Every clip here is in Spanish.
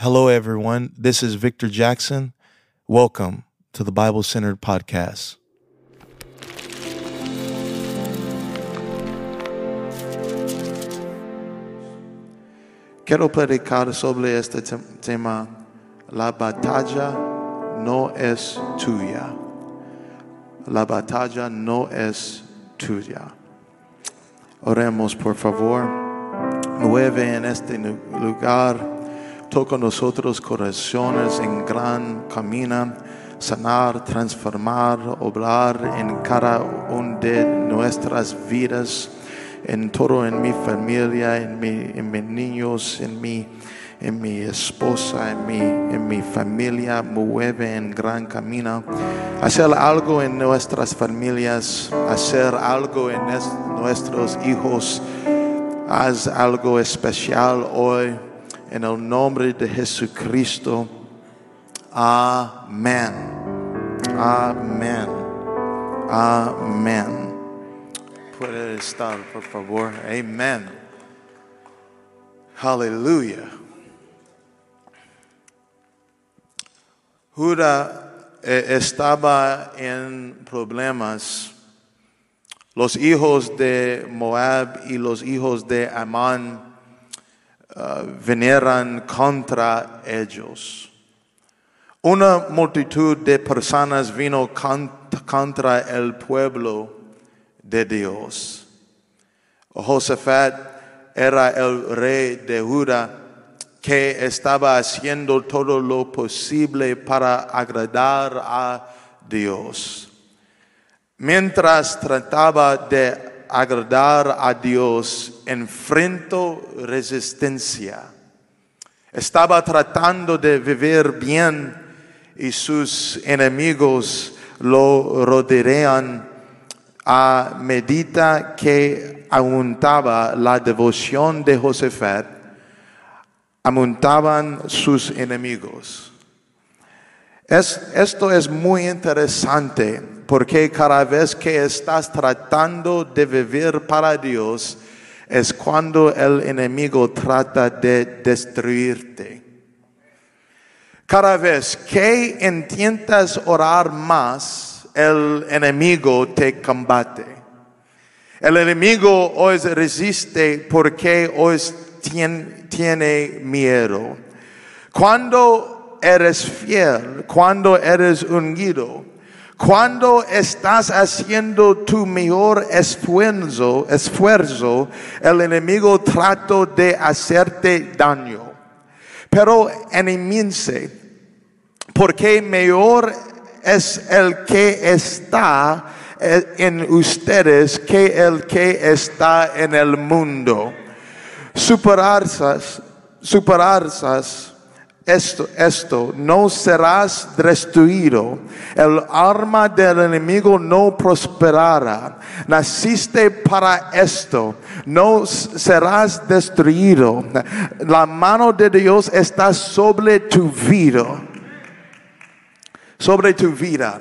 Hello, everyone. This is Victor Jackson. Welcome to the Bible Centered Podcast. Quiero predicar sobre este tema. La batalla no es tuya. La batalla no es tuya. Oremos, por favor. Mueve en este lugar. Toca nosotros corazones en gran camino. Sanar, transformar, obrar en cada una de nuestras vidas en todo, en mi familia, en, mi, en mis niños, en mi, en mi esposa, en mi, en mi familia, mueve en gran camino. Hacer algo en nuestras familias, hacer algo en es- nuestros hijos. Haz algo especial hoy en el nombre de Jesucristo. Amén. Amén. Amén. Puede estar, por favor. Amén. Aleluya. Judá eh, estaba en problemas. Los hijos de Moab y los hijos de Amán uh, vinieron contra ellos. Una multitud de personas vino con- contra el pueblo de Dios. Josafat era el rey de Judá que estaba haciendo todo lo posible para agradar a Dios. Mientras trataba de agradar a Dios, enfrentó resistencia. Estaba tratando de vivir bien y sus enemigos lo rodeaban a medida que aumentaba la devoción de Josafat, aumentaban sus enemigos. Es- esto es muy interesante porque cada vez que estás tratando de vivir para Dios es cuando el enemigo trata de destruirte. Cada vez que intentas orar más, el enemigo te combate. El enemigo os resiste porque tien- tiene miedo. Cuando eres fiel, cuando eres ungido, cuando estás haciendo tu mejor esfuerzo, esfuerzo, el enemigo trata de hacerte daño. Pero enemíense, porque mejor es el que está eh, en ustedes que el que está en el mundo. Superarse, superarse esto, esto, no serás destruido. El arma del enemigo no prosperará. Naciste para esto. No serás destruido. La mano de Dios está sobre tu vida sobre tu vida.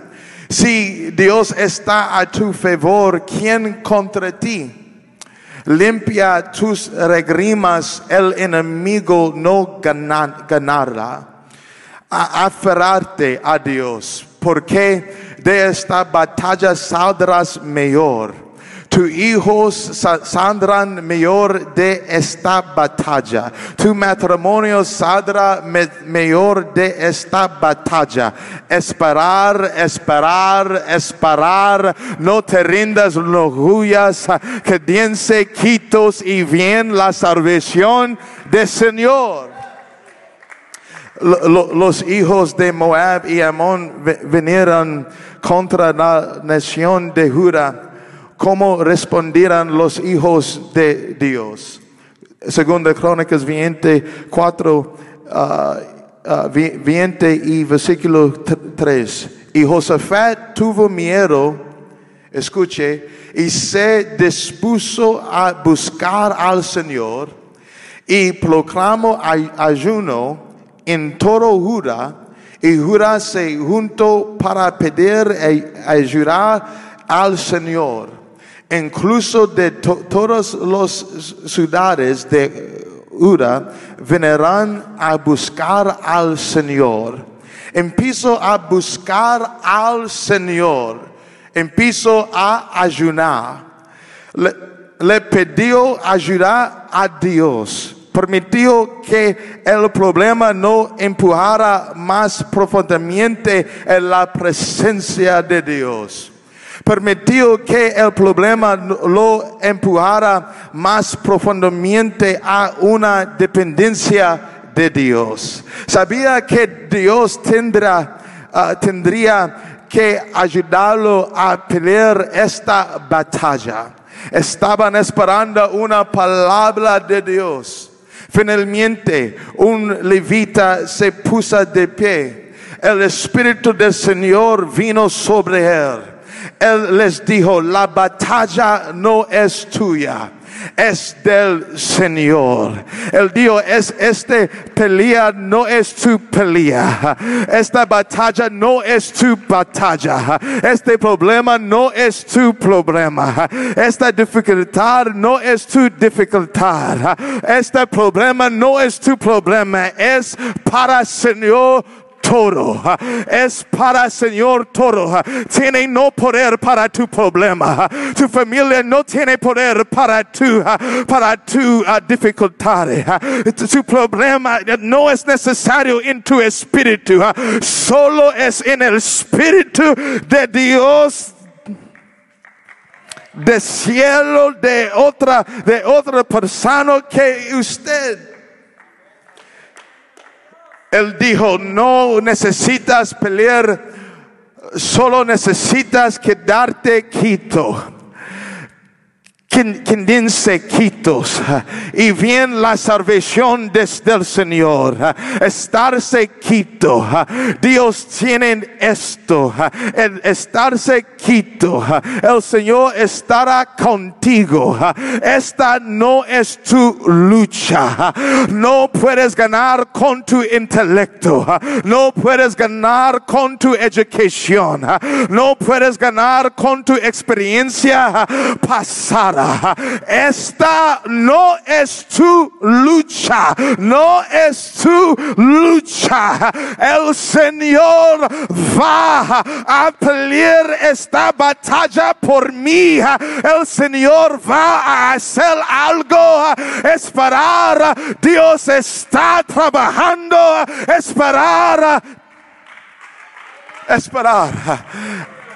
Si Dios está a tu favor, ¿quién contra ti? Limpia tus regrimas, el enemigo no gana- ganará. A- aferrarte a Dios, porque de esta batalla saldrás mejor. Tus hijos sa- saldrán mejor de esta batalla. Tu matrimonio saldrá me- mejor de esta batalla. Esperar, esperar, esperar. No te rindas, no huyas. Que dense quitos y bien la salvación del Señor. Lo- lo- los hijos de Moab y Amón vinieron contra la nación de Judá. ¿Cómo respondieron los hijos de Dios? Segunda Crónicas 24, ah, ah, vi- 20 y versículo 3. Y Josafat tuvo miedo, escuche, y se dispuso a buscar al Señor y proclamó ay- ayuno en todo Judá y Judá se juntó para pedir e- ayuda al Señor. Incluso de to- todas las ciudades de Uda vendrán a buscar al Señor. Empiezo a buscar al Señor. Empiezo a ayunar. Le, le pidió ayuda a Dios. Permitió que el problema no empujara más profundamente en la presencia de Dios permitió que el problema lo empujara más profundamente a una dependencia de Dios. Sabía que Dios tendrá, uh, tendría que ayudarlo a pelear esta batalla. Estaban esperando una palabra de Dios. Finalmente, un levita se puso de pie. El Espíritu del Señor vino sobre él. Él les dijo, la batalla no es tuya, es del Señor. Él dijo, es este pelea no es tu pelea. Esta batalla no es tu batalla. Este problema no es tu problema. Esta dificultad no es tu dificultad. Este problema no es tu problema. Es para Señor todo. Es para Señor todo. Tiene no poder para tu problema. Tu familia no tiene poder para tu, para tu uh, dificultad. Tu problema no es necesario en tu espíritu. Solo es en el espíritu de Dios de cielo de otra de otra persona que usted él dijo, no necesitas pelear, solo necesitas quedarte quieto quince quitos y bien la salvación desde el Señor. Estarse quito. Dios tiene esto. El estarse quito. El Señor estará contigo. Esta no es tu lucha. No puedes ganar con tu intelecto. No puedes ganar con tu educación. No puedes ganar con tu experiencia pasada. Esta no es tu lucha, no es tu lucha. El Señor va a pelear esta batalla por mí. El Señor va a hacer algo. Esperar. Dios está trabajando. Esperar. Esperar.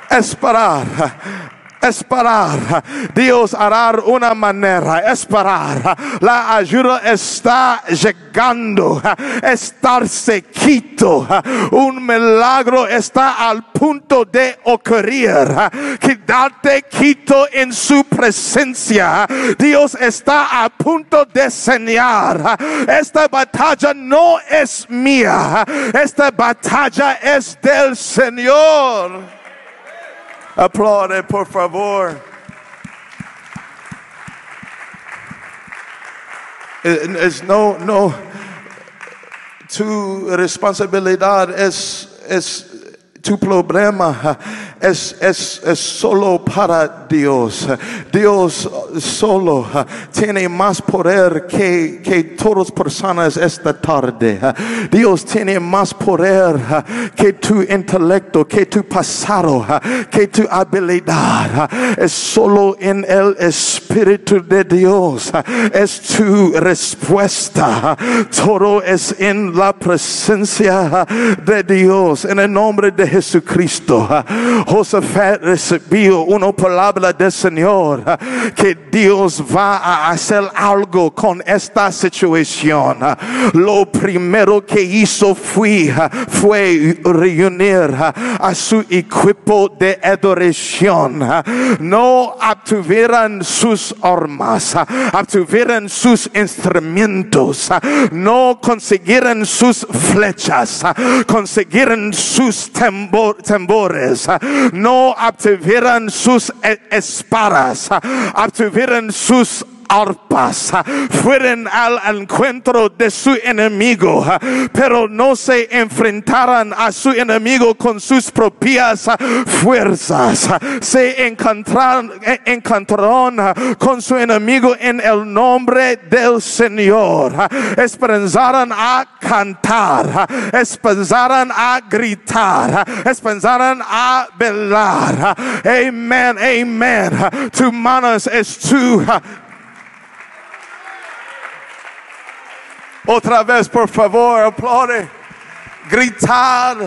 Esperar esperar. Dios hará una manera, esperar. La ayuda está llegando. Estarse quito. Un milagro está al punto de ocurrir. Quedarte quito en su presencia. Dios está a punto de señalar. Esta batalla no es mía. Esta batalla es del Señor. Aplaude, por favor. Es no, no. Tu responsabilidad es, es tu problema es, es, es, solo para Dios. Dios solo tiene más poder que, que todas personas esta tarde. Dios tiene más poder que tu intelecto, que tu pasado, que tu habilidad. Es solo en el Espíritu de Dios. Es tu respuesta. Todo es en la presencia de Dios. En el nombre de Jesucristo. Josafat recibió una palabra del Señor que Dios va a hacer algo con esta situación. Lo primero que hizo fue, reunir a su equipo de adoración. No obtuvieron sus armas, obtuvieron sus instrumentos, no consiguieron sus flechas, consiguieron sus tambores, no obtuvieron sus espadas, obtuvieron sus arpas, ah, fueron al encuentro de su enemigo, ah, pero no se enfrentaron a su enemigo con sus propias ah, fuerzas. Se encontraron, eh, encontraron con su enemigo en el nombre del Señor. Esperanzaron a cantar, esperanzaron a gritar, esperanzaron a velar. Amen, amen. Tu manos es tu Otra vez, por favor, aplaude. Gritar.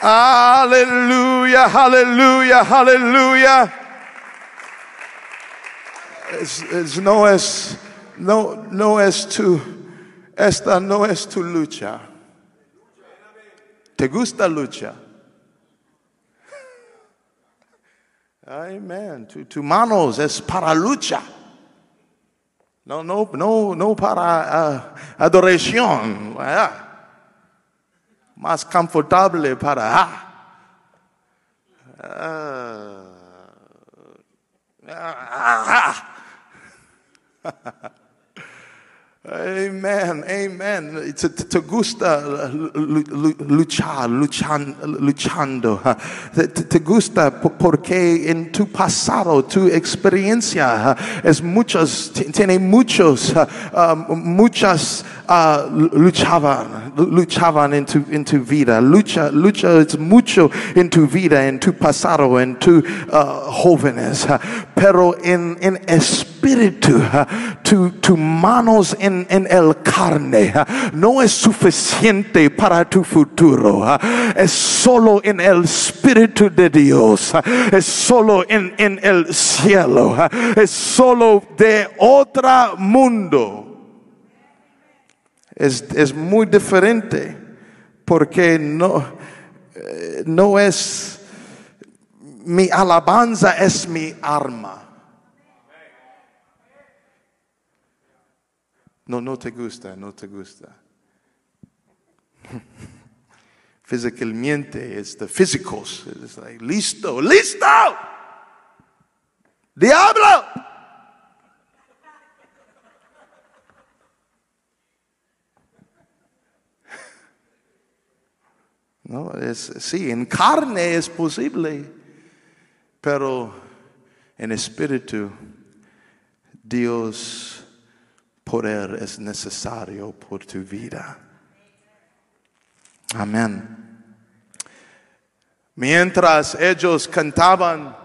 Aleluya, aleluya, aleluya. Es, es, no es, no, no es tu, esta no es tu lucha. ¿Te gusta lucha? Amén. Tu, tu manos es para lucha. No, no, no, no para uh, adoración. Uh, más confortable para. Uh, Amen, amen. Te, te gusta luchar, luchan, luchando. Te, te, gusta porque en tu pasado, tu experiencia es muchos, tiene muchos, um, muchas uh, luchaban, luchaban en tu vida. Lucha, lucha es mucho into vida, en tu pasado, en tu uh, jóvenes. Pero en, en espíritu, tu, tu manos en, en el carne no es suficiente para tu futuro. Es solo en el espíritu de Dios. Es solo en, en el cielo. Es solo de otro mundo es, es muy diferente porque no, no es mi alabanza, es mi arma. No, no te gusta, no te gusta. Físicamente, es físicos. Es like, listo, listo. Diablo. No, es, sí, en carne es posible, pero en espíritu, Dios poder es necesario por tu vida. Amén. Mientras ellos cantaban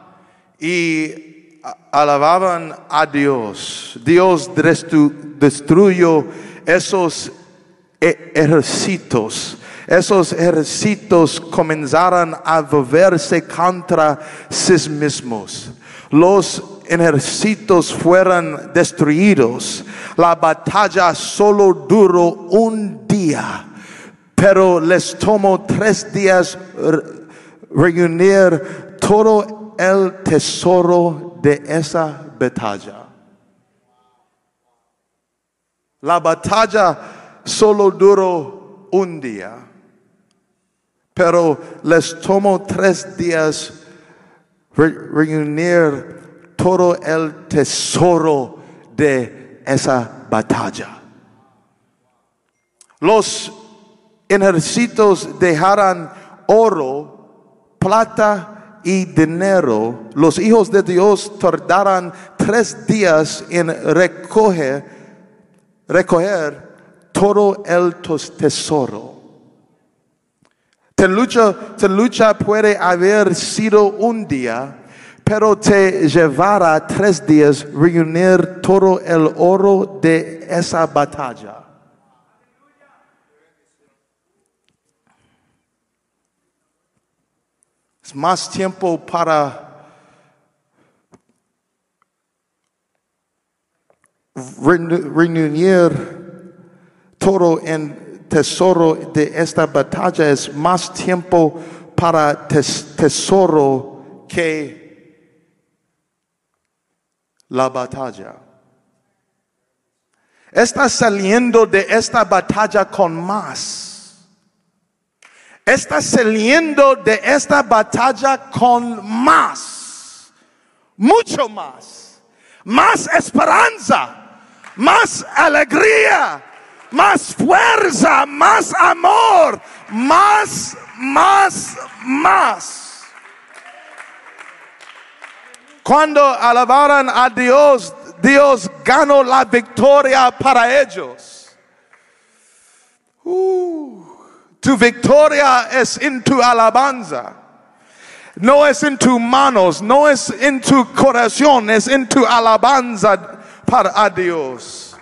y alababan a Dios, Dios destruyó esos e-, ejércitos esos ejércitos comenzaron a volverse contra sí mismos. Los ejércitos fueron destruidos. La batalla solo duró un día, pero les tomó tres días reunir todo el tesoro de esa batalla. La batalla solo duró un día pero les tomó tres días reunir todo el tesoro de esa batalla. Los ejércitos dejaron oro, plata y dinero. Los hijos de Dios tardaron tres días en recoger, recoger todo el tesoro. Te lucha, te lucha puede haber sido un día, pero te llevará tres días reunir todo el oro de esa batalla. Es más tiempo para reunir todo en tesoro de esta batalla es más tiempo para tesoro que la batalla. Está saliendo de esta batalla con más. Está saliendo de esta batalla con más. Mucho más. más esperanza, más alegría, más fuerza, más amor, más, más, más. Cuando alabaran a Dios, Dios ganó la victoria para ellos. Uh, tu victoria es en tu alabanza. No es en tus manos, no es en tu corazón, es en tu alabanza para Dios.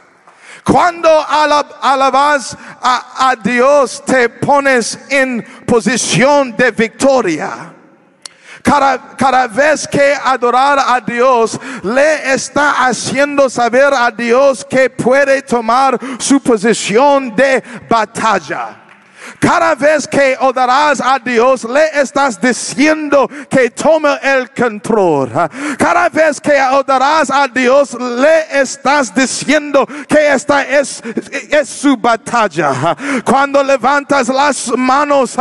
Cuando alab- alabas a, Dios, te pones en posición de victoria. Cada, cada vez que adorar a Dios le está haciendo saber a Dios que puede tomar su posición de batalla. Cada vez que adorarás a Dios, le estás diciendo que tome el control. Cada vez que adorarás a Dios, le estás diciendo que esta es, su batalla. Cuando levantas las manos,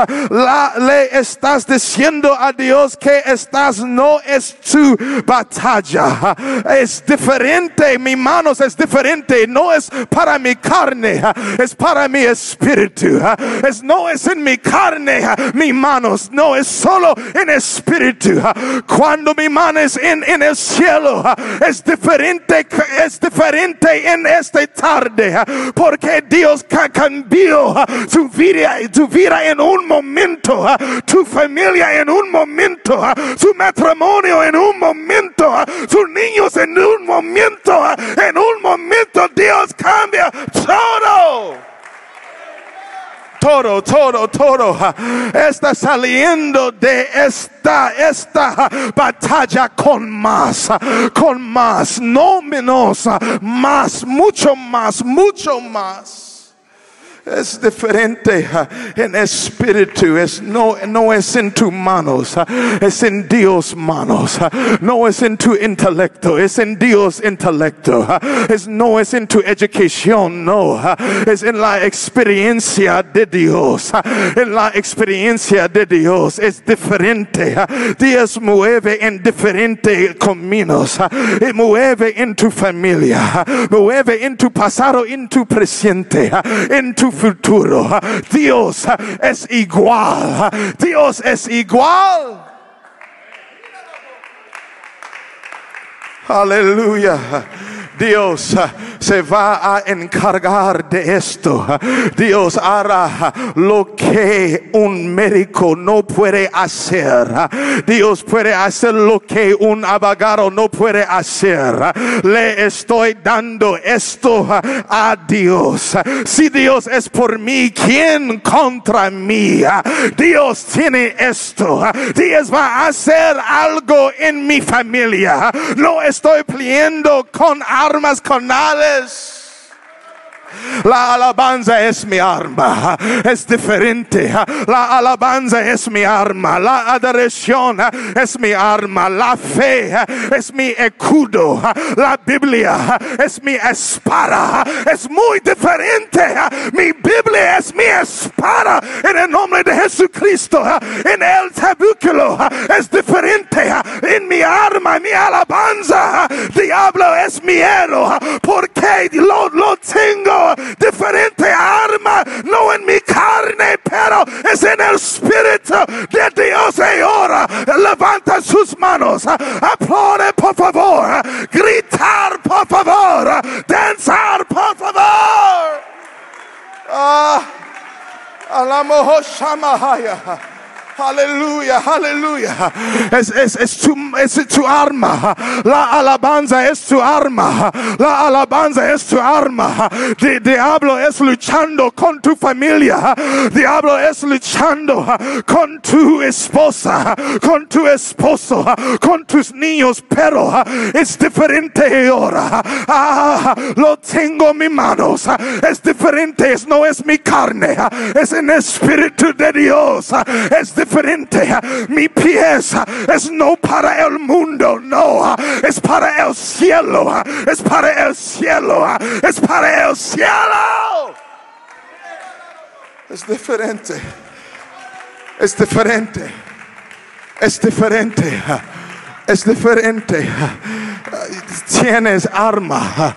le estás diciendo a Dios que estás no es tu batalla. Es diferente, mi manos es diferente. No es para mi carne, es para mi espíritu. Es, no es en mi carne, mi manos, no es solo en espíritu. Cuando mi mano es en, en el cielo, es diferente, es diferente en esta tarde, porque Dios ca- cambió tu vida, tu vida en un momento, tu familia en un momento, tu matrimonio en un momento, tus niños en un momento, en un momento Dios cambia todo todo, todo ah, está saliendo de esta, esta batalla con más, con más, no menos, más, mucho más, mucho más. Es diferente en espíritu, es, no, no es en tus manos, es en Dios manos, no es en tu intelecto, es en Dios intelecto, es, no es en tu educación, no, es en la experiencia de Dios, en la experiencia de Dios es diferente, Dios mueve en diferentes caminos, mueve en tu familia, mueve en tu pasado, en tu presente, en tu futuro. Dios es igual, Dios es igual. Aleluya. Dios ah, se va a encargar de esto. Dios hará lo que un médico no puede hacer. Dios puede hacer lo que un abogado no puede hacer. Le estoy dando esto a Dios. Si Dios es por mí, ¿quién contra mí? Dios tiene esto. Dios va a hacer algo en mi familia. No estoy peleando con armas carnales. La alabanza es mi arma, es diferente. La alabanza es mi arma, la adoración es mi arma, la fe es mi escudo, la Biblia es mi espada, es muy diferente. Mi Biblia es mi espada en el nombre de Jesucristo. En el tabernáculo es diferente. En mi arma, mi alabanza, diablo es mi héroe, porque lo, lo tengo diferente arma, no en mi carne, pero es en el Espíritu de Dios y ahora levanta sus manos, aplaude por favor, gritar por favor, danzar por favor. Ah, alamo Shamahaya. Aleluya, aleluya. Es, es, es, tu, es tu arma. La alabanza es tu arma. La alabanza es tu arma. Di- diablo es luchando con tu familia. Diablo es luchando con tu esposa, con tu esposo, con tus niños. Pero es diferente ahora. Ah, lo tengo en mis manos. Es diferente. No es mi carne. Es en el Espíritu de Dios. Es diferente. Mi pies es no para el mundo. No. Es para el cielo. Es para el cielo. Es para el cielo. Es diferente. Es diferente. Es diferente. Es diferente. Tienes arma,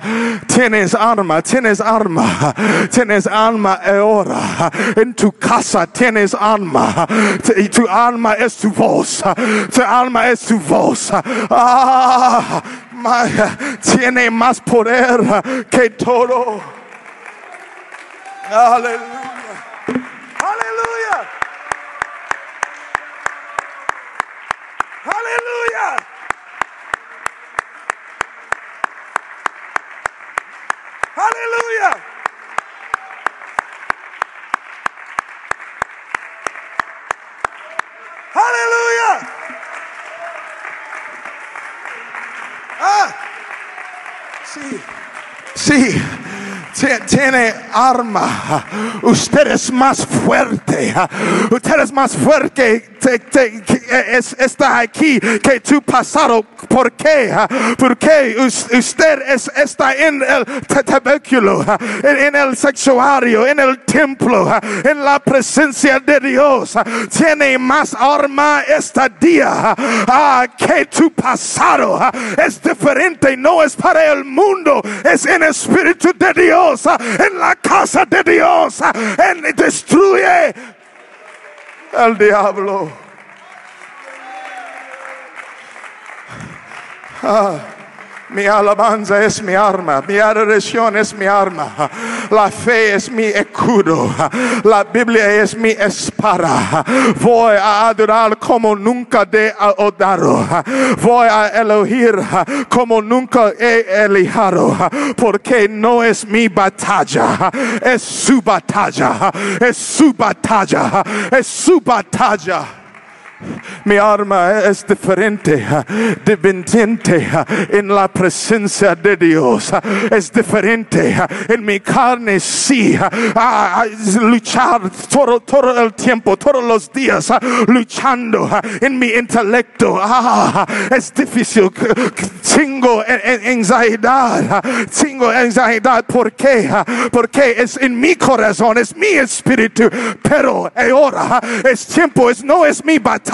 tienes arma, tienes arma, tienes arma ahora. En tu casa tienes arma. Y tu alma es tu voz. Tu alma es tu voz. Ah, tiene más poder que todo. Aleluya. Aleluya. Aleluya. Aleluya. Ah. Sí. Sí. Tie- Tiene arma. Usted es más fuerte. Usted es más fuerte. Está aquí que tu pasado. ¿Por qué? Porque us- usted es, está en el tabernáculo, en, el sanctuario, en el templo, en la presencia de Dios. Tiene más arma este día ah, que tu pasado. Es diferente, no es para el mundo, es en el Espíritu de Dios, en la casa de Dios. Él destruye el diablo. Mi alabanza es mi arma, mi adoración es mi arma, la fe es mi escudo, la Biblia es mi espada. Voy a adorar como nunca he adorado, voy a elegir como nunca he elegido, porque no es mi batalla, es su batalla, es su batalla, es su batalla. Mi arma es diferente, dependiente en la presencia de Dios. Es diferente en mi carne, sí. Luchar todo, todo el tiempo, todos los días, luchando en mi intelecto. Ah, es difícil. Tengo en- en- ansiedad. Tengo ansiedad. ¿Por qué? Porque es en mi corazón, es mi espíritu. Pero ahora es tiempo, es, no es mi batalla,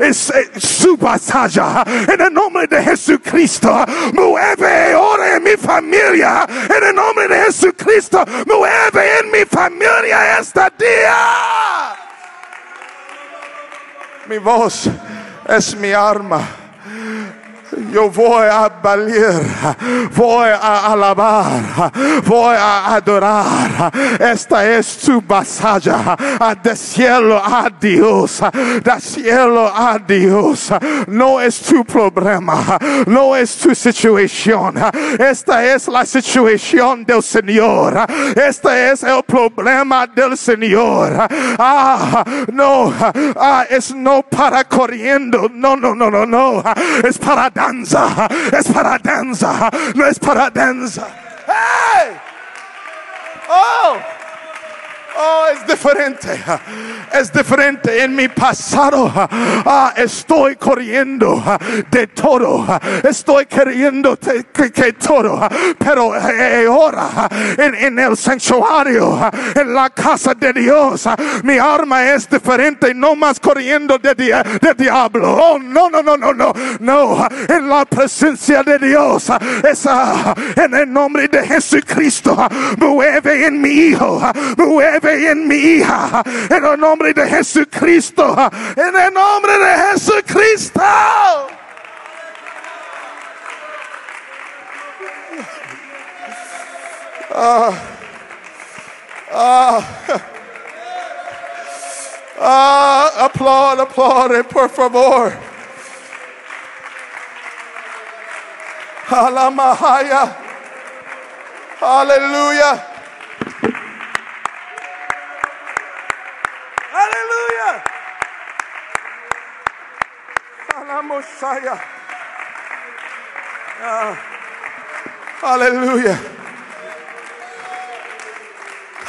es, eh, su batalla. En el nombre de Jesucristo, mueve ahora en mi familia. En el nombre de Jesucristo, mueve en mi familia este día. Mi voz es mi arma. Yo voy a valer, voy a alabar, voy a adorar. Esta es tu batalla. De cielo a Dios, de cielo a Dios. No es tu problema, no es tu situación. Esta es la situación del Señor. Este es el problema del Señor. Ah, no, ah, es no para corriendo. No, no, no, no, no. Es para danza. Es para danza. No es para danza. ¡Hey! ¡Oh! Oh, es diferente. Es diferente. En mi pasado ah, estoy corriendo de todo. Estoy queriendo que, que todo. Pero eh, ahora ah, en, el santuario, en la casa de Dios, mi arma es diferente. No más corriendo de, dia- de diablo. Oh, no, no, no, no, no. No. En la presencia de Dios. en el nombre de Jesucristo. Mueve en mi hijo. ah, Mueve en mi hija. En el nombre de Jesucristo. ah, En el nombre de Jesucristo. Ah, aplaude, aplaude, por favor. Alamahaya. Aleluya. Alamosaya. Ah. Aleluya.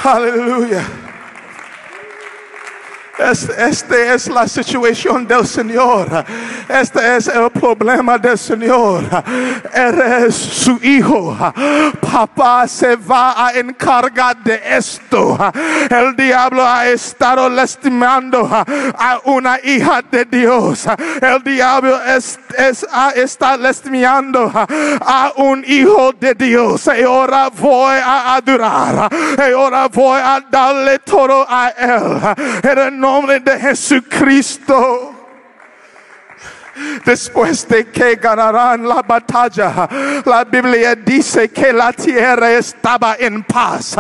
Aleluya. Es- Este es la situación del Señor. Este es el problema del Señor. Eres su hijo. Papá se va a encargar de esto. El diablo ha estado lastimando a una hija de Dios. El diablo es, es- está lastimando a un hijo de Dios. Y ahora voy a adorar. Ahora voy a darle todo a él. En el nombre de Jesucristo. Después de que ganarán la batalla, la Biblia dice que la tierra estaba en paz.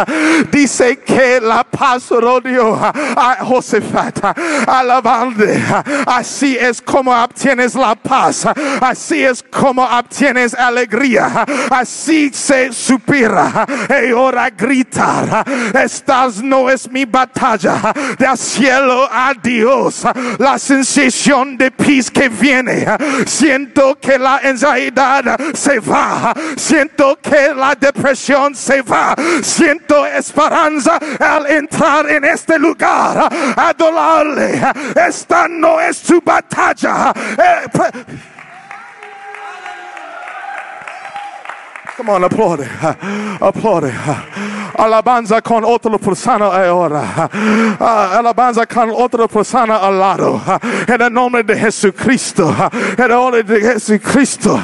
Dice que la paz rodeó a Josafat. Alabande. Así es como obtienes la paz. Así es como obtienes alegría. Así se supera. Y ahora gritar. Estas no es mi batalla. Del cielo a Dios. La sensación de paz que viene. Siento que la ansiedad se va. Siento que la depresión se va. Siento esperanza al entrar en este lugar. Adorarle. Esta no es su batalla. Come on, aplaude, aplaude. Alabanza con otra persona ahora. Ah, Alabanza con otra persona al lado. En el nombre de Jesucristo. En el nombre de Jesucristo.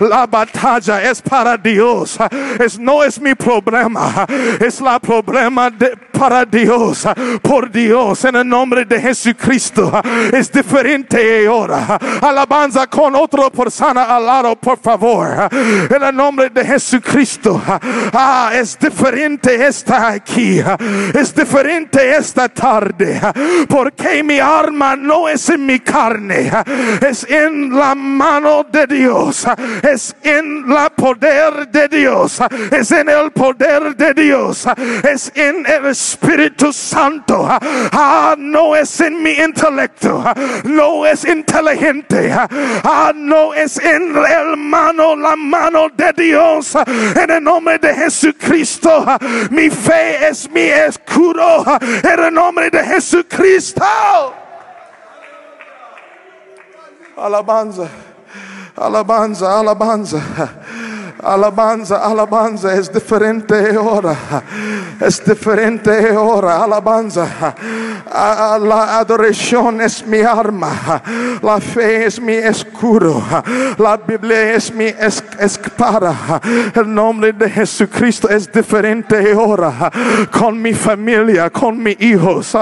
La batalla es para Dios. Es, no es mi problema. Es la problema de, para Dios. Por Dios. En el nombre de Jesucristo. Es diferente ahora. Alabanza con otra persona al lado, por favor. En el nombre de Jesucristo. Ah, es diferente esta aquí. Es diferente esta tarde. Porque mi alma no es en mi carne. Es en la mano de Dios. Es en la poder de Dios. Es en el poder de Dios. Es en el Espíritu Santo. Ah, no es en mi intelecto. No es inteligente. Ah, no es en el mano, la mano de Dios. En el nombre de Jesucristo. Mi fe es mi escudo. En el nombre de Jesucristo. Alabanza. Alabanza, alabanza. Alabanza, alabanza es diferente ahora. Es diferente ahora. Alabanza. La adoración es mi arma. La fe es mi escudo. La Biblia es mi es- espada. El nombre de Jesucristo es diferente ahora. Con mi familia, con mis hijos.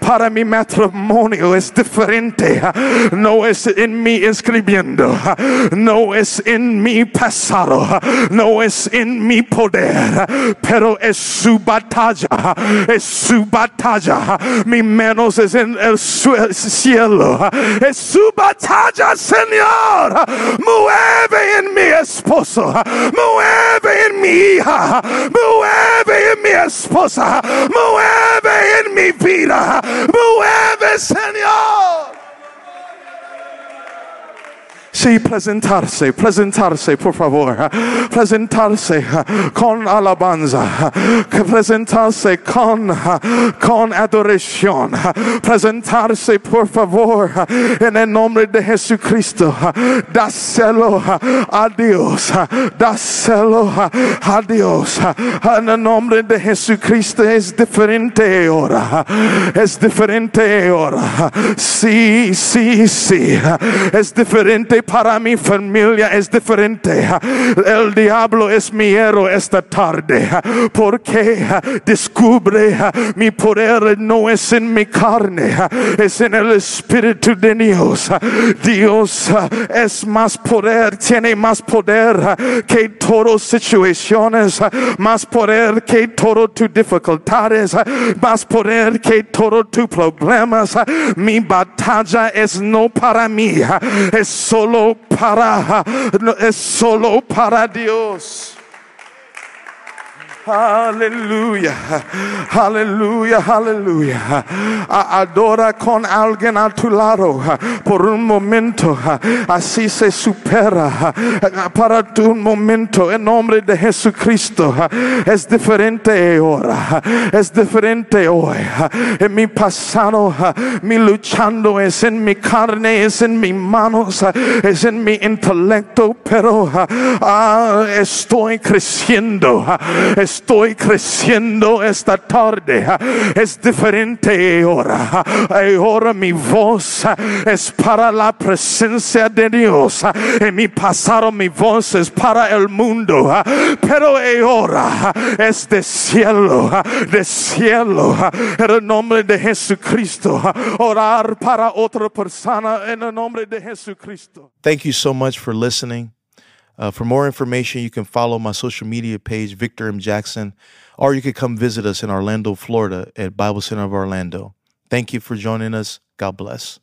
Para mi matrimonio es diferente. No es en mi escribiendo. No es en mi pasado. No es en mi poder. Pero es su batalla. Es su batalla. Mi manos es en el cielo. Es su batalla, Señor. Mueve en mi esposo. Mueve en mi hija. Mueve en mi esposa. Mueve en mi vida. Mueve, Señor. Sí, presentarse, presentarse, por favor. Presentarse con alabanza. Presentarse con, con adoración. Presentarse, por favor, en el nombre de Jesucristo. Dáselo a Dios. Dáselo a Dios. En el nombre de Jesucristo es diferente ahora. Es diferente ahora. Sí, sí, sí. Es diferente para mi familia. Es diferente. El diablo es mi héroe esta tarde. Porque descubre mi poder no es en mi carne. Es en el Espíritu de Dios. Dios es más poder. Tiene más poder que todas situaciones. Más poder que todas tus dificultades. Más poder que todos tus problemas. Mi batalla es no para mí. Es solo para, no, es solo para Dios. Aleluya, aleluya, aleluya. Adora con alguien a tu lado por un momento. Así se supera para tu momento en nombre de Jesucristo. Es diferente ahora, es diferente hoy. En mi pasado, mi luchando es en mi carne, es en mis manos, es en mi intelecto, pero ah, estoy creciendo, estoy creciendo esta tarde. Es diferente ahora. Ahora mi voz es para la presencia de Dios. En mi pasado mi voz es para el mundo, pero ahora es de cielo, de cielo. En el nombre de Jesucristo, orar para otra persona en el nombre de Jesucristo. Thank you so much for listening. Uh, for more information, you can follow my social media page, Victor M. Jackson, or you could come visit us in Orlando, Florida at Bible Center of Orlando. Thank you for joining us. God bless.